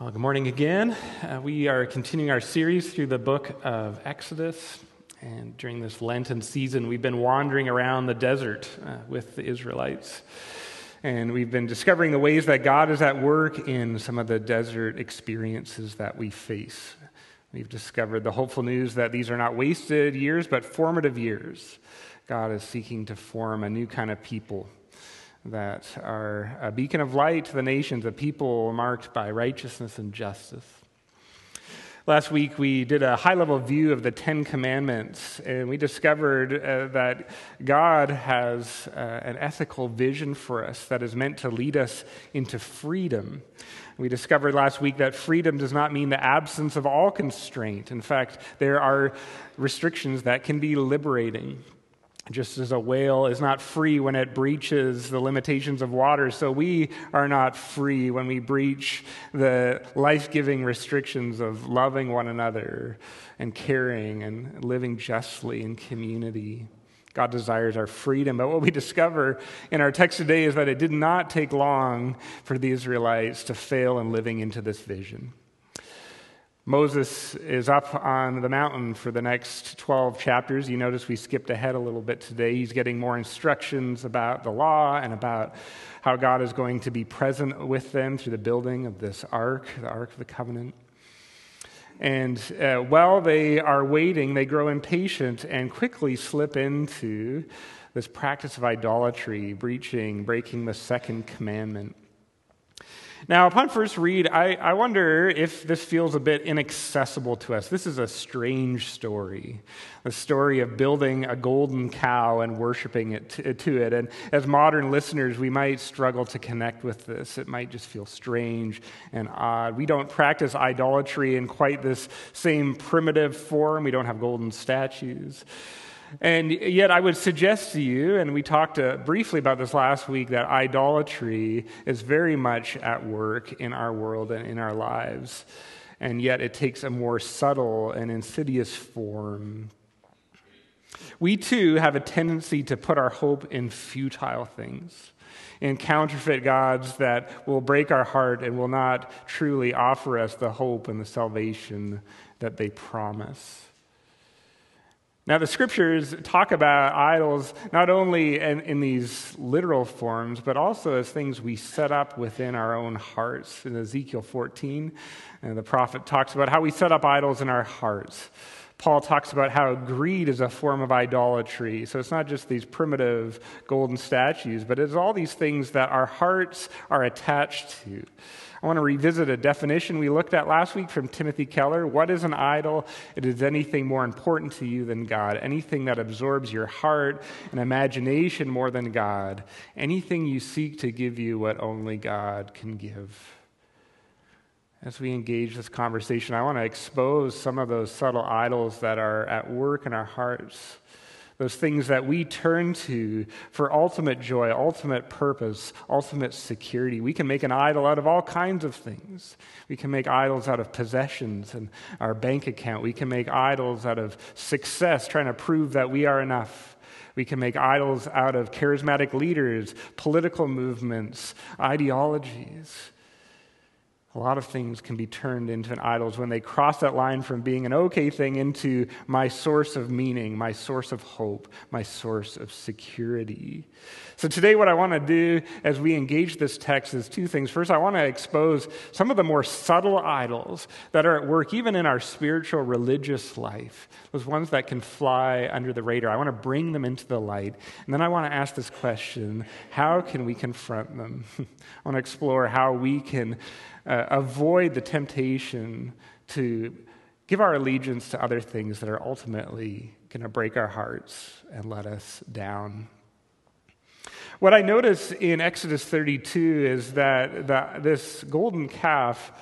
Well, good morning again. Uh, we are continuing our series through the book of Exodus. And during this Lenten season, we've been wandering around the desert uh, with the Israelites. And we've been discovering the ways that God is at work in some of the desert experiences that we face. We've discovered the hopeful news that these are not wasted years, but formative years. God is seeking to form a new kind of people that are a beacon of light to the nations, a people marked by righteousness and justice. Last week, we did a high level view of the Ten Commandments, and we discovered uh, that God has uh, an ethical vision for us that is meant to lead us into freedom. We discovered last week that freedom does not mean the absence of all constraint. In fact, there are restrictions that can be liberating. Just as a whale is not free when it breaches the limitations of water, so we are not free when we breach the life giving restrictions of loving one another and caring and living justly in community. God desires our freedom. But what we discover in our text today is that it did not take long for the Israelites to fail in living into this vision. Moses is up on the mountain for the next 12 chapters. You notice we skipped ahead a little bit today. He's getting more instructions about the law and about how God is going to be present with them through the building of this ark, the Ark of the Covenant. And uh, while they are waiting, they grow impatient and quickly slip into this practice of idolatry, breaching, breaking the second commandment. Now, upon first read, I, I wonder if this feels a bit inaccessible to us. This is a strange story, the story of building a golden cow and worshiping it to, to it. And as modern listeners, we might struggle to connect with this. It might just feel strange and odd. We don't practice idolatry in quite this same primitive form, we don't have golden statues. And yet, I would suggest to you, and we talked uh, briefly about this last week, that idolatry is very much at work in our world and in our lives. And yet, it takes a more subtle and insidious form. We too have a tendency to put our hope in futile things, in counterfeit gods that will break our heart and will not truly offer us the hope and the salvation that they promise. Now, the scriptures talk about idols not only in, in, these literal forms, but also as things we set up within our own hearts. In Ezekiel 14, uh, the prophet talks about how we set up idols in our hearts. Paul talks about how greed is a form of idolatry. So it's not just these primitive golden statues, but it's all these things that our hearts are attached to. I want to revisit a definition we looked at last week from Timothy Keller. What is an idol? It is anything more important to you than God, anything that absorbs your heart and imagination more than God, anything you seek to give you what only God can give. As we engage this conversation, I want to expose some of those subtle idols that are at work in our hearts those things that we turn to for ultimate joy, ultimate purpose, ultimate security. We can make an idol out of all kinds of things. We can make idols out of possessions and our bank account. We can make idols out of success, trying to prove that we are enough. We can make idols out of charismatic leaders, political movements, ideologies. A lot of things can be turned into an idols when they cross that line from being an okay thing into my source of meaning, my source of hope, my source of security. So, today, what I want to do as we engage this text is two things. First, I want to expose some of the more subtle idols that are at work, even in our spiritual, religious life, those ones that can fly under the radar. I want to bring them into the light. And then I want to ask this question how can we confront them? I want to explore how we can uh, avoid the temptation to give our allegiance to other things that are ultimately going to break our hearts and let us down. What I notice in Exodus 32 is that the, this golden calf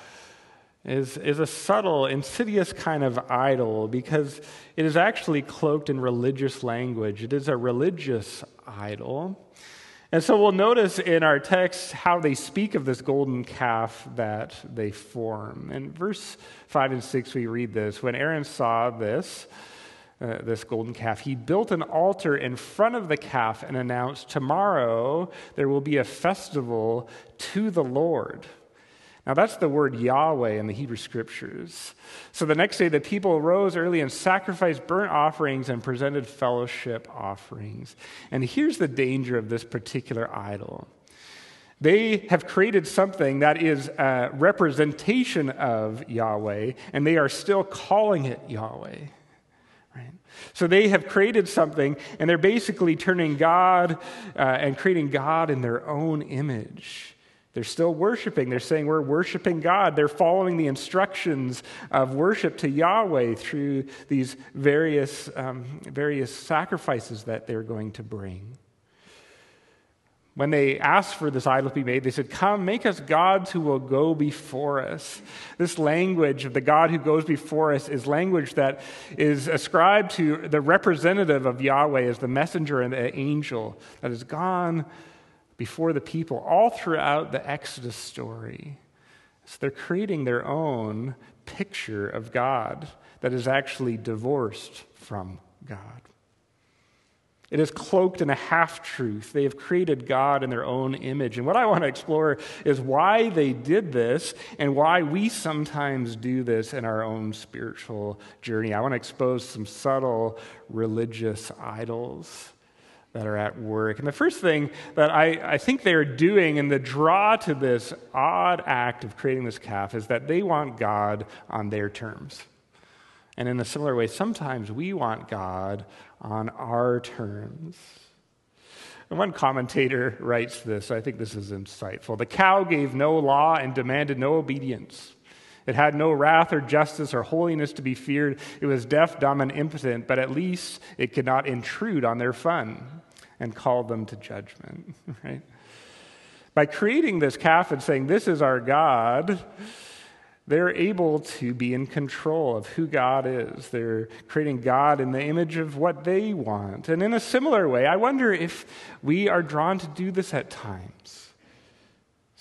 is, is a subtle, insidious kind of idol because it is actually cloaked in religious language. It is a religious idol. And so we'll notice in our text how they speak of this golden calf that they form. In verse 5 and 6, we read this When Aaron saw this, uh, this golden calf, he built an altar in front of the calf and announced, Tomorrow there will be a festival to the Lord. Now, that's the word Yahweh in the Hebrew scriptures. So the next day, the people rose early and sacrificed burnt offerings and presented fellowship offerings. And here's the danger of this particular idol they have created something that is a representation of Yahweh, and they are still calling it Yahweh. Right? So they have created something, and they're basically turning God uh, and creating God in their own image. They're still worshiping. They're saying we're worshiping God. They're following the instructions of worship to Yahweh through these various, um, various sacrifices that they're going to bring. When they asked for this idol to be made, they said, Come, make us gods who will go before us. This language of the God who goes before us is language that is ascribed to the representative of Yahweh as the messenger and the angel that has gone before the people all throughout the Exodus story. So they're creating their own picture of God that is actually divorced from God. It is cloaked in a half truth. They have created God in their own image. And what I want to explore is why they did this and why we sometimes do this in our own spiritual journey. I want to expose some subtle religious idols that are at work. And the first thing that I, I think they're doing in the draw to this odd act of creating this calf is that they want God on their terms. And in a similar way, sometimes we want God on our terms. And one commentator writes this, I think this is insightful. The cow gave no law and demanded no obedience. It had no wrath or justice or holiness to be feared. It was deaf, dumb, and impotent, but at least it could not intrude on their fun and call them to judgment, right? By creating this calf and saying, This is our God, they're able to be in control of who God is. They're creating God in the image of what they want. And in a similar way, I wonder if we are drawn to do this at times.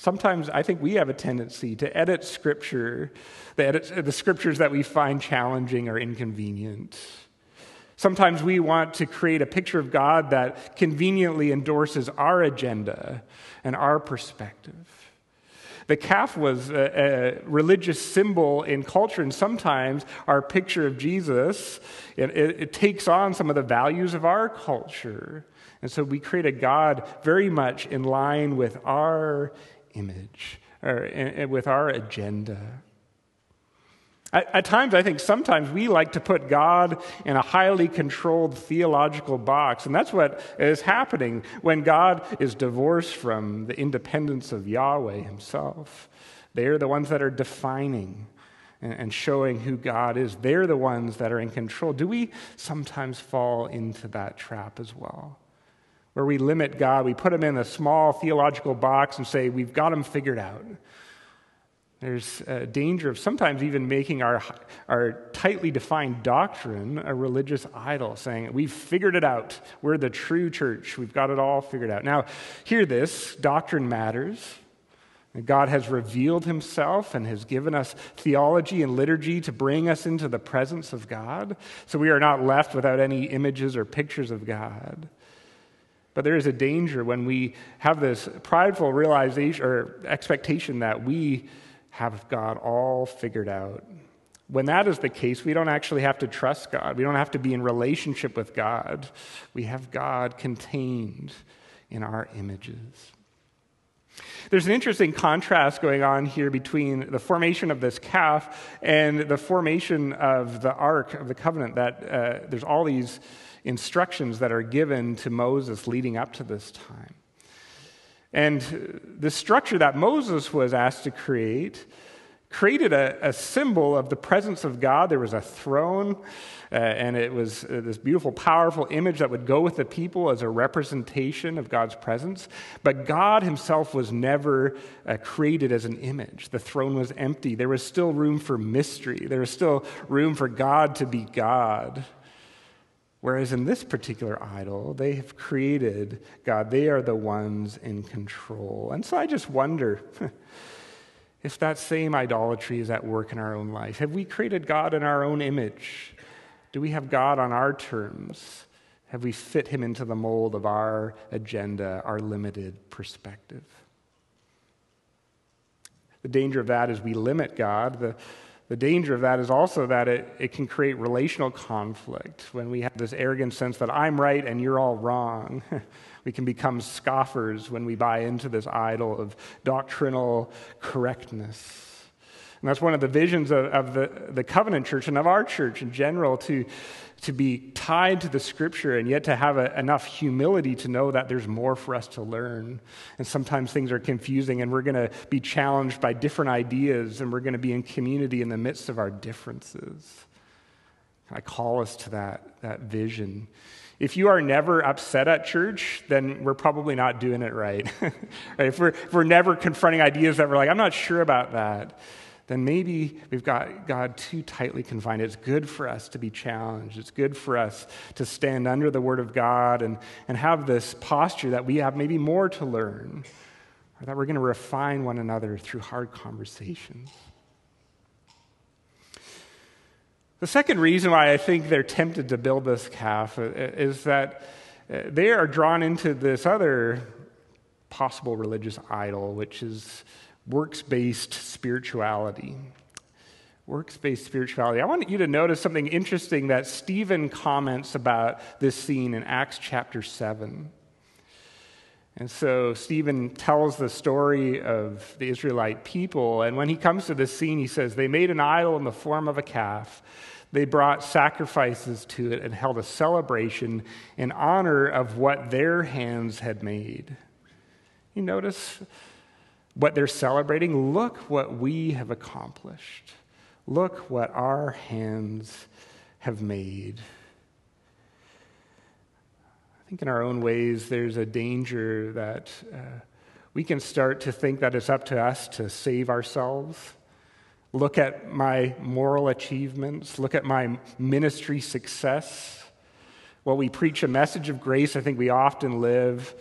Sometimes I think we have a tendency to edit scripture, the, the scriptures that we find challenging or inconvenient. Sometimes we want to create a picture of God that conveniently endorses our agenda and our perspective. The calf was a, a, religious symbol in culture, and sometimes our picture of Jesus it, it, it takes on some of the values of our culture, and so we create a God very much in line with our image or with our agenda. At, at, times, I think sometimes we like to put God in a highly controlled theological box, and that's what is happening when God is divorced from the independence of Yahweh Himself. They're the ones that are defining and showing who God is. They're the ones that are in control. Do we sometimes fall into that trap as well? Where we limit God, we put Him in a small theological box and say, We've got Him figured out. There's a danger of sometimes even making our, our tightly defined doctrine a religious idol, saying, We've figured it out. We're the true church. We've got it all figured out. Now, hear this doctrine matters. God has revealed himself and has given us theology and liturgy to bring us into the presence of God. So we are not left without any images or pictures of God. But there is a danger when we have this prideful realization or expectation that we have God all figured out. When that is the case, we don't actually have to trust God. We don't have to be in relationship with God. We have God contained in our images. There's an interesting contrast going on here between the formation of this calf and the formation of the Ark of the Covenant. That uh, there's all these instructions that are given to Moses leading up to this time. And the structure that Moses was asked to create created a, a symbol of the presence of God. There was a throne, uh, and it was uh, this beautiful, powerful image that would go with the people as a representation of God's presence. But God Himself was never uh, created as an image. The throne was empty. There was still room for mystery, there was still room for God to be God. Whereas in this particular idol, they have created God. They are the ones in control. And so I just wonder if that same idolatry is at work in our own life. Have we created God in our own image? Do we have God on our terms? Have we fit him into the mold of our agenda, our limited perspective? The danger of that is we limit God. The, the danger of that is also that it, it can create relational conflict when we have this arrogant sense that I'm right and you're all wrong. we can become scoffers when we buy into this idol of doctrinal correctness. And that's one of the visions of, of the, the covenant church and of our church in general to, to be tied to the scripture and yet to have a, enough humility to know that there's more for us to learn. And sometimes things are confusing and we're going to be challenged by different ideas and we're going to be in community in the midst of our differences. I call us to that, that vision. If you are never upset at church, then we're probably not doing it right. right? If, we're, if we're never confronting ideas that we're like, I'm not sure about that, then maybe we've got God too tightly confined. It's good for us to be challenged. It's good for us to stand under the Word of God and, and have this posture that we have maybe more to learn, or that we're going to refine one another through hard conversations. The second reason why I think they're tempted to build this calf is that uh, they are drawn into this other possible religious idol, which is works based spirituality. Works based spirituality. I want you to notice something interesting that Stephen comments about this scene in Acts chapter 7. And so Stephen tells the story of the Israelite people. And when he comes to this scene, he says, They made an idol in the form of a calf. They brought sacrifices to it and held a celebration in honor of what their hands had made. You notice what they're celebrating. Look what we have accomplished. Look what our hands have made. I think in our own ways, there's a danger that uh, we can start to think that it's up to us to save ourselves. Look at my moral achievements, look at my ministry success. While we preach a message of grace, I think we often live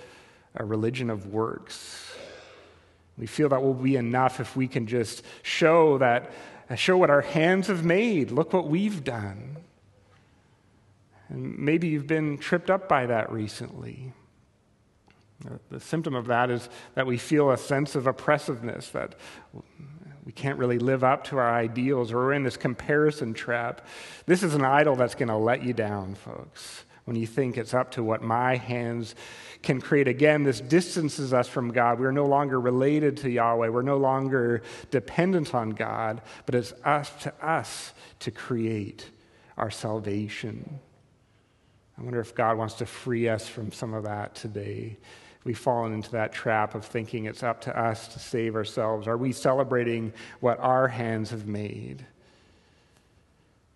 a religion of works. We feel that will be enough if we can just show that show what our hands have made. Look what we've done. And maybe you've been tripped up by that recently. The symptom of that is that we feel a sense of oppressiveness, that we can't really live up to our ideals, or we're in this comparison trap. This is an idol that's going to let you down, folks when you think it's up to what my hands can create. Again, this distances us from God. We're no longer related to Yahweh. We're no longer dependent on God, but it's up to us to create our salvation. I wonder if God wants to free us from some of that today. We've fallen into that trap of thinking it's up to us to save ourselves. Are we celebrating what our hands have made?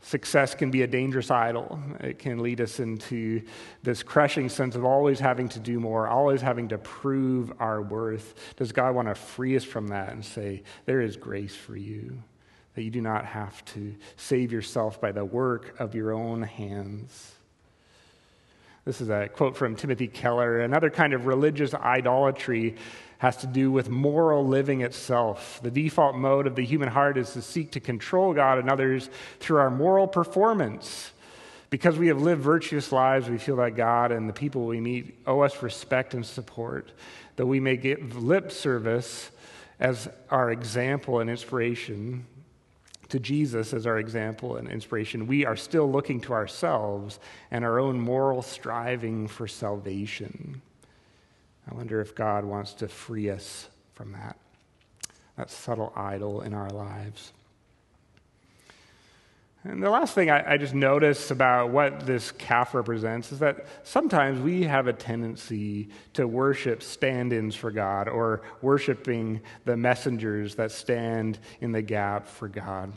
Success can be a dangerous idol. It can lead us into this crushing sense of always having to do more, always having to prove our worth. Does God want to free us from that and say, There is grace for you, that you do not have to save yourself by the work of your own hands? This is a quote from Timothy Keller. Another kind of religious idolatry has to do with moral living itself. The default mode of the human heart is to seek to control God and others through our moral performance. Because we have lived virtuous lives, we feel that God and the people we meet owe us respect and support, though we may give lip service as our example and inspiration to Jesus as our example and inspiration, we are still looking to ourselves and our own moral striving for salvation. I wonder if God wants to free us from that, that subtle idol in our lives. And the last thing I, I, just notice about what this calf represents is that sometimes we have a tendency to worship stand ins for God or worshiping the messengers that stand in the gap for God.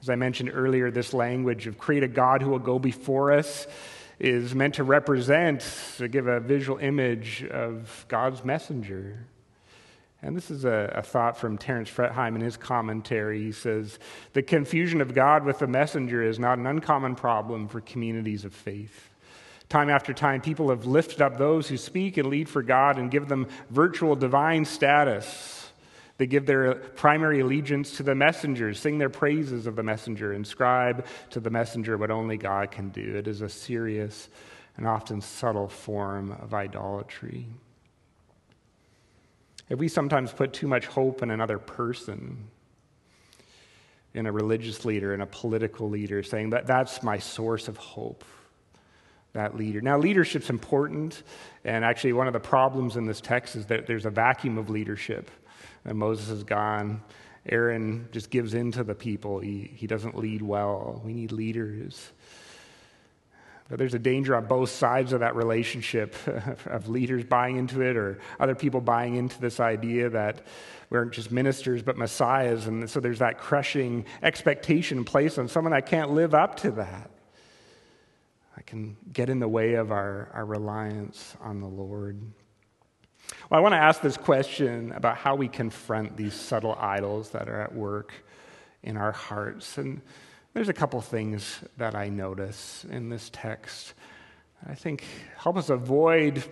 As I mentioned earlier, this language of create a God who will go before us is meant to represent, to give a visual image of God's messenger. And this is a, a, thought from Terence Fretheim in his commentary. He says, The confusion of God with the messenger is not an uncommon problem for communities of faith. Time after time, people have lifted up those who speak and lead for God and give them virtual divine status. They give their primary allegiance to the messenger, sing their praises of the messenger, inscribe to the messenger what only God can do. It is a serious and often subtle form of idolatry. If we sometimes put too much hope in another person, in a religious leader, in a political leader, saying that that's my source of hope, that leader. Now, leadership's important, and actually, one of the problems in this text is that there's a vacuum of leadership. And Moses is gone. Aaron just gives in to the people. He, he doesn't lead well. We need leaders. There's a danger on both sides of that relationship of leaders buying into it or other people buying into this idea that we aren't just ministers but messiahs. And so there's that crushing expectation placed on someone that can't live up to that. I can get in the way of our, our reliance on the Lord. Well, I want to ask this question about how we confront these subtle idols that are at work in our hearts. And there's a couple things that I notice in this text. I think help us avoid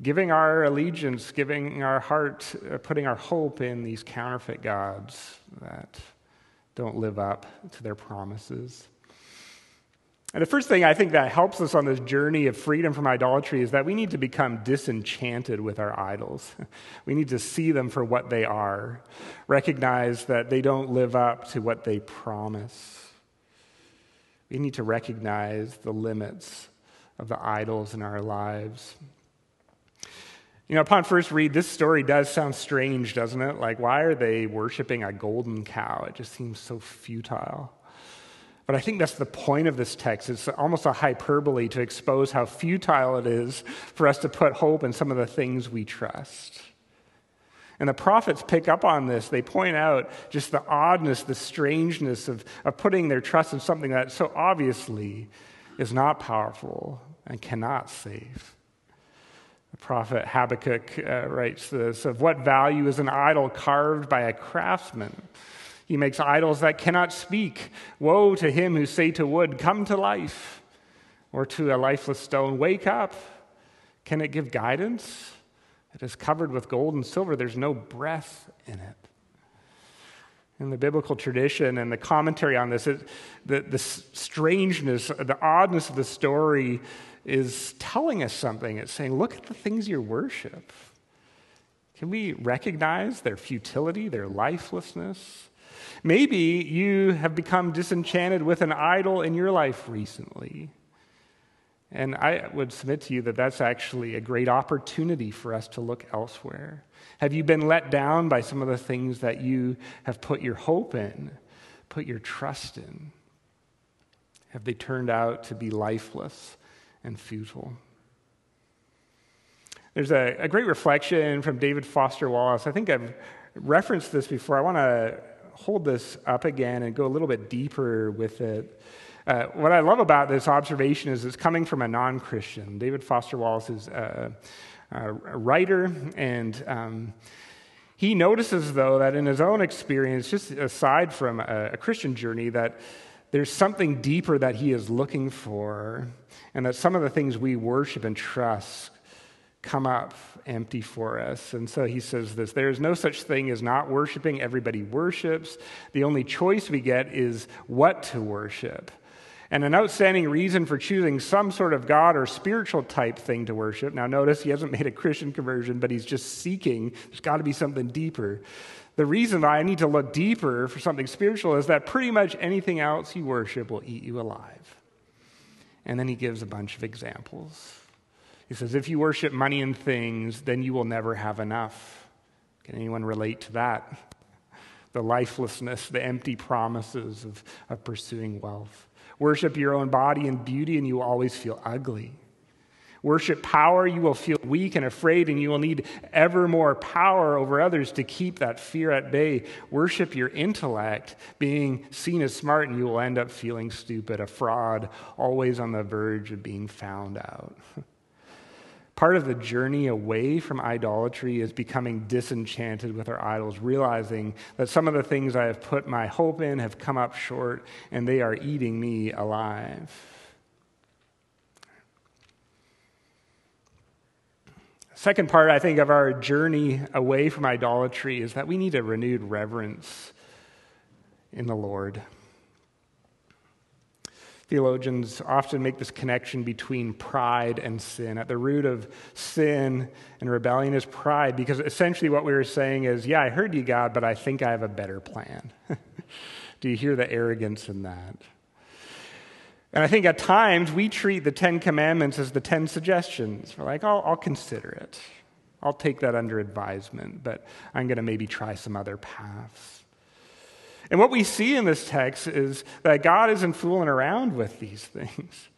giving our allegiance, giving our heart, uh, putting our hope in these counterfeit gods that don't live up to their promises. And the first thing I think that helps us on this journey of freedom from idolatry is that we need to become disenchanted with our idols. We need to see them for what they are, recognize that they don't live up to what they promise. We need to recognize the limits of the idols in our lives. You know, upon first read, this story does sound strange, doesn't it? Like, why are they worshiping a golden cow? It just seems so futile. But I think that's the point of this text. It's almost a hyperbole to expose how futile it is for us to put hope in some of the things we trust. And the prophets pick up on this. They point out just the oddness, the strangeness of, of putting their trust in something that so obviously is not powerful and cannot save. The prophet Habakkuk uh, writes this Of what value is an idol carved by a craftsman? He makes idols that cannot speak. Woe to him who say to wood, Come to life, or to a lifeless stone, Wake up. Can it give guidance? It is covered with gold and silver. There's no breath in it. In the biblical tradition and the commentary on this, it, the, the strangeness, the oddness of the story is telling us something. It's saying, look at the things you worship. Can we recognize their futility, their lifelessness? Maybe you have become disenchanted with an idol in your life recently. And I would submit to you that that's actually a great opportunity for us to look elsewhere. Have you been let down by some of the things that you have put your hope in, put your trust in? Have they turned out to be lifeless and futile? There's a, a great reflection from David Foster Wallace. I think I've referenced this before. I want to hold this up again and go a little bit deeper with it. Uh, what I love about this observation is it's coming from a non Christian. David Foster Wallace is a, a writer, and um, he notices, though, that in his own experience, just aside from a, a Christian journey, that there's something deeper that he is looking for, and that some of the things we worship and trust come up empty for us. And so he says this there is no such thing as not worshiping. Everybody worships. The only choice we get is what to worship. And an outstanding reason for choosing some sort of God or spiritual type thing to worship. Now, notice he hasn't made a Christian conversion, but he's just seeking. There's got to be something deeper. The reason I need to look deeper for something spiritual is that pretty much anything else you worship will eat you alive. And then he gives a bunch of examples. He says, if you worship money and things, then you will never have enough. Can anyone relate to that? The lifelessness, the empty promises of, of pursuing wealth. Worship your own body and beauty, and you will always feel ugly. Worship power, you will feel weak and afraid, and you will need ever more power over others to keep that fear at bay. Worship your intellect, being seen as smart, and you will end up feeling stupid, a fraud, always on the verge of being found out. Part of the journey away from idolatry is becoming disenchanted with our idols, realizing that some of the things I have put my hope in have come up short and they are eating me alive. Second part, I think, of our journey away from idolatry is that we need a renewed reverence in the Lord. Theologians often make this connection between pride and sin. At the root of sin and rebellion is pride, because essentially what we were saying is, yeah, I heard you, God, but I think I have a better plan. Do you hear the arrogance in that? And I think at times we treat the Ten Commandments as the Ten Suggestions. We're like, I'll consider it. I'll take that under advisement, but I'm going to maybe try some other paths. And what we see in this text is that God isn't fooling around with these things.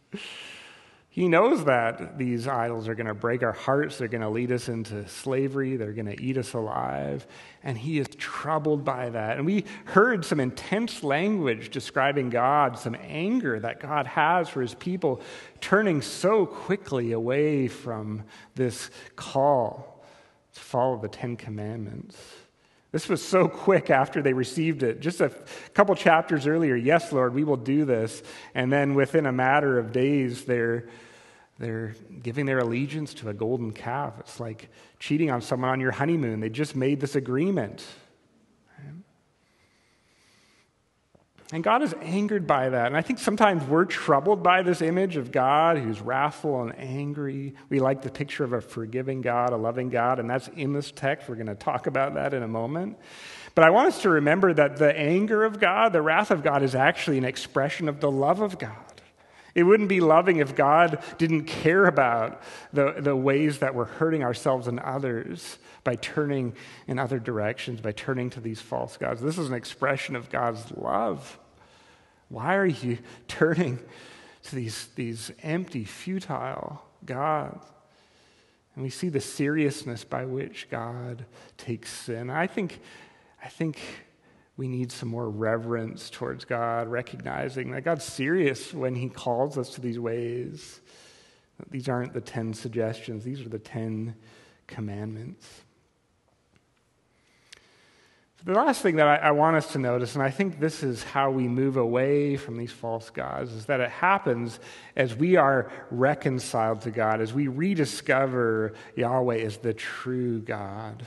He knows that these idols are going to break our hearts, they're going to lead us into slavery, they're going to eat us alive, and he is troubled by that. And we heard some intense language describing God, some anger that God has for his people, turning so quickly away from this call to follow the Ten Commandments. This was so quick after they received it. Just a couple chapters earlier, yes, Lord, we will do this. And then within a matter of days, they're, they're giving their allegiance to a golden calf. It's like cheating on someone on your honeymoon. They just made this agreement. And God is angered by that. And I think sometimes we're troubled by this image of God who's wrathful and angry. We like the picture of a forgiving God, a loving God, and that's in this text. We're going to talk about that in a moment. But I want us to remember that the anger of God, the wrath of God, is actually an expression of the love of God. It wouldn't be loving if God didn't care about the, the ways that we're hurting ourselves and others by turning in other directions, by turning to these false gods. This is an expression of God's love. Why are you turning to these, these empty, futile gods? And we see the seriousness by which God takes sin. I think, I think we need some more reverence towards God, recognizing that God's serious when He calls us to these ways. These aren't the 10 suggestions, these are the 10 commandments. The last thing that I, I, want us to notice, and I think this is how we move away from these false gods, is that it happens as we are reconciled to God, as we rediscover Yahweh as the true God.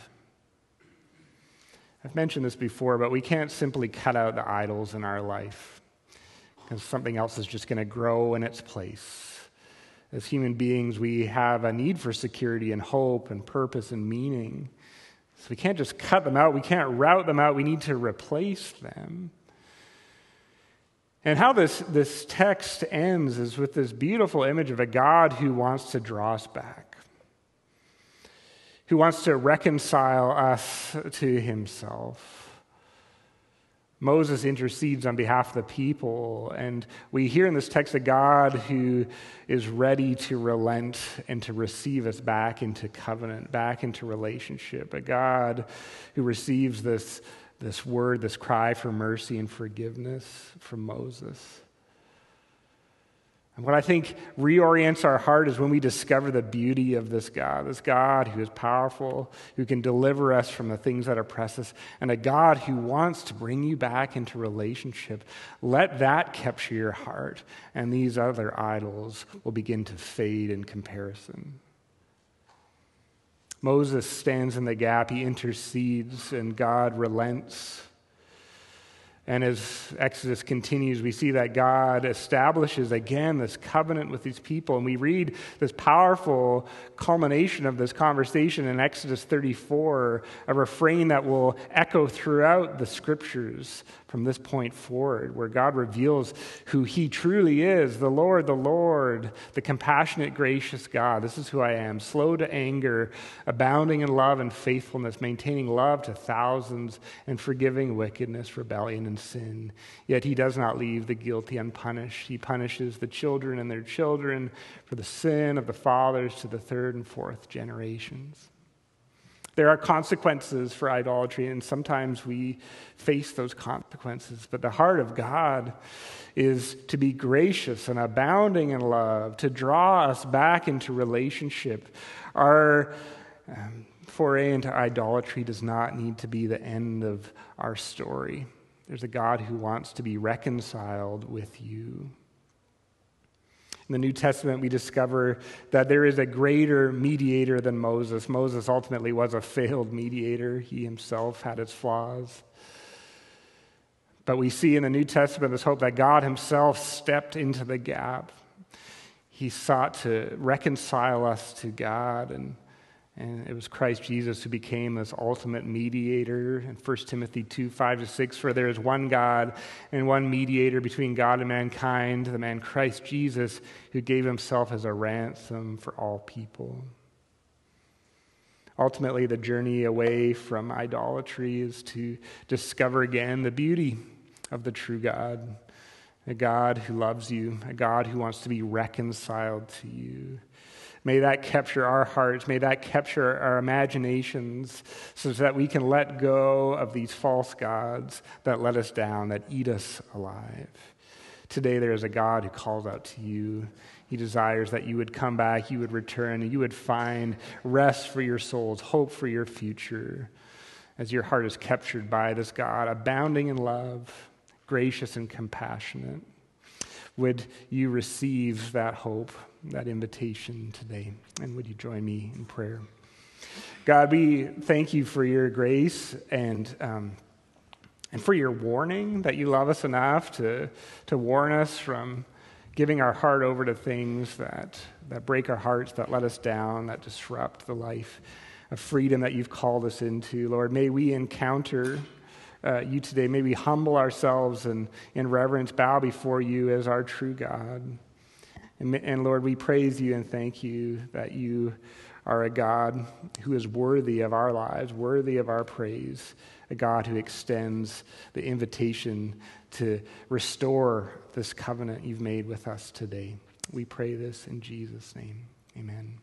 I've mentioned this before, but we can't simply cut out the idols in our life because something else is just going to grow in its place. As human beings, we have a need for security and hope and purpose and meaning. So we can't just cut them out, we can't route them out, we need to replace them. And how this, this text ends is with this beautiful image of a God who wants to draw us back, who wants to reconcile us to himself. Moses intercedes on behalf of the people, and we hear in this text a God who is ready to relent and to receive us back into covenant, back into relationship. A God who receives this, this word, this cry for mercy and forgiveness from Moses. And what I think reorients our heart is when we discover the beauty of this God, this God who is powerful, who can deliver us from the things that oppress us, and a God who wants to bring you back into relationship. Let that capture your heart, and these other idols will begin to fade in comparison. Moses stands in the gap, he intercedes, and God relents. And as Exodus continues, we see that God establishes again this covenant with these people. And we read this powerful culmination of this conversation in Exodus 34, a refrain that will echo throughout the scriptures from this point forward, where God reveals who He truly is the Lord, the Lord, the compassionate, gracious God. This is who I am, slow to anger, abounding in love and faithfulness, maintaining love to thousands, and forgiving wickedness, rebellion, sin. Yet He does not leave the guilty unpunished. He punishes the children and their children for the sin of the fathers to the third and fourth generations. There are consequences for idolatry, and sometimes we face those consequences. But the heart of God is to be gracious and abounding in love, to draw us back into relationship. Our um, foray into idolatry does not need to be the end of our story. There's a God who wants to be reconciled with you. In the New Testament, we discover that there is a greater mediator than Moses. Moses ultimately was a failed mediator, he himself had his flaws. But we see in the New Testament this hope that God Himself stepped into the gap. He sought to reconcile us to God, and, and it was Christ Jesus who became this ultimate mediator. In 1 Timothy 2 5 to 6, for there is one God and one mediator between God and mankind, the man Christ Jesus, who gave Himself as a ransom for all people. Ultimately, the journey away from idolatry is to discover again the beauty of the true God, a God who loves you, a God who wants to be reconciled to you. May that capture our hearts. May that capture our imaginations so that we can let go of these false gods that let us down, that eat us alive. Today, there is a God who calls out to you he desires that you would come back, you would return, you would find rest for your souls, hope for your future, as your heart is captured by this God, abounding in love, gracious and compassionate. Would you receive that hope, that invitation today? And would you join me in prayer? God, we thank you for your grace and. Um, and for your warning that you love us enough to, to warn us from giving our heart over to things that, that break our hearts, that let us down, that disrupt the life of freedom that you've called us into. Lord, may we encounter uh, you today. May we humble ourselves and in reverence bow before you as our true God. And, and Lord, we praise you and thank you that you are a God who is worthy of our lives, worthy of our praise, a God who extends the invitation to restore this covenant you've made with us today. We pray this in Jesus' name. Amen.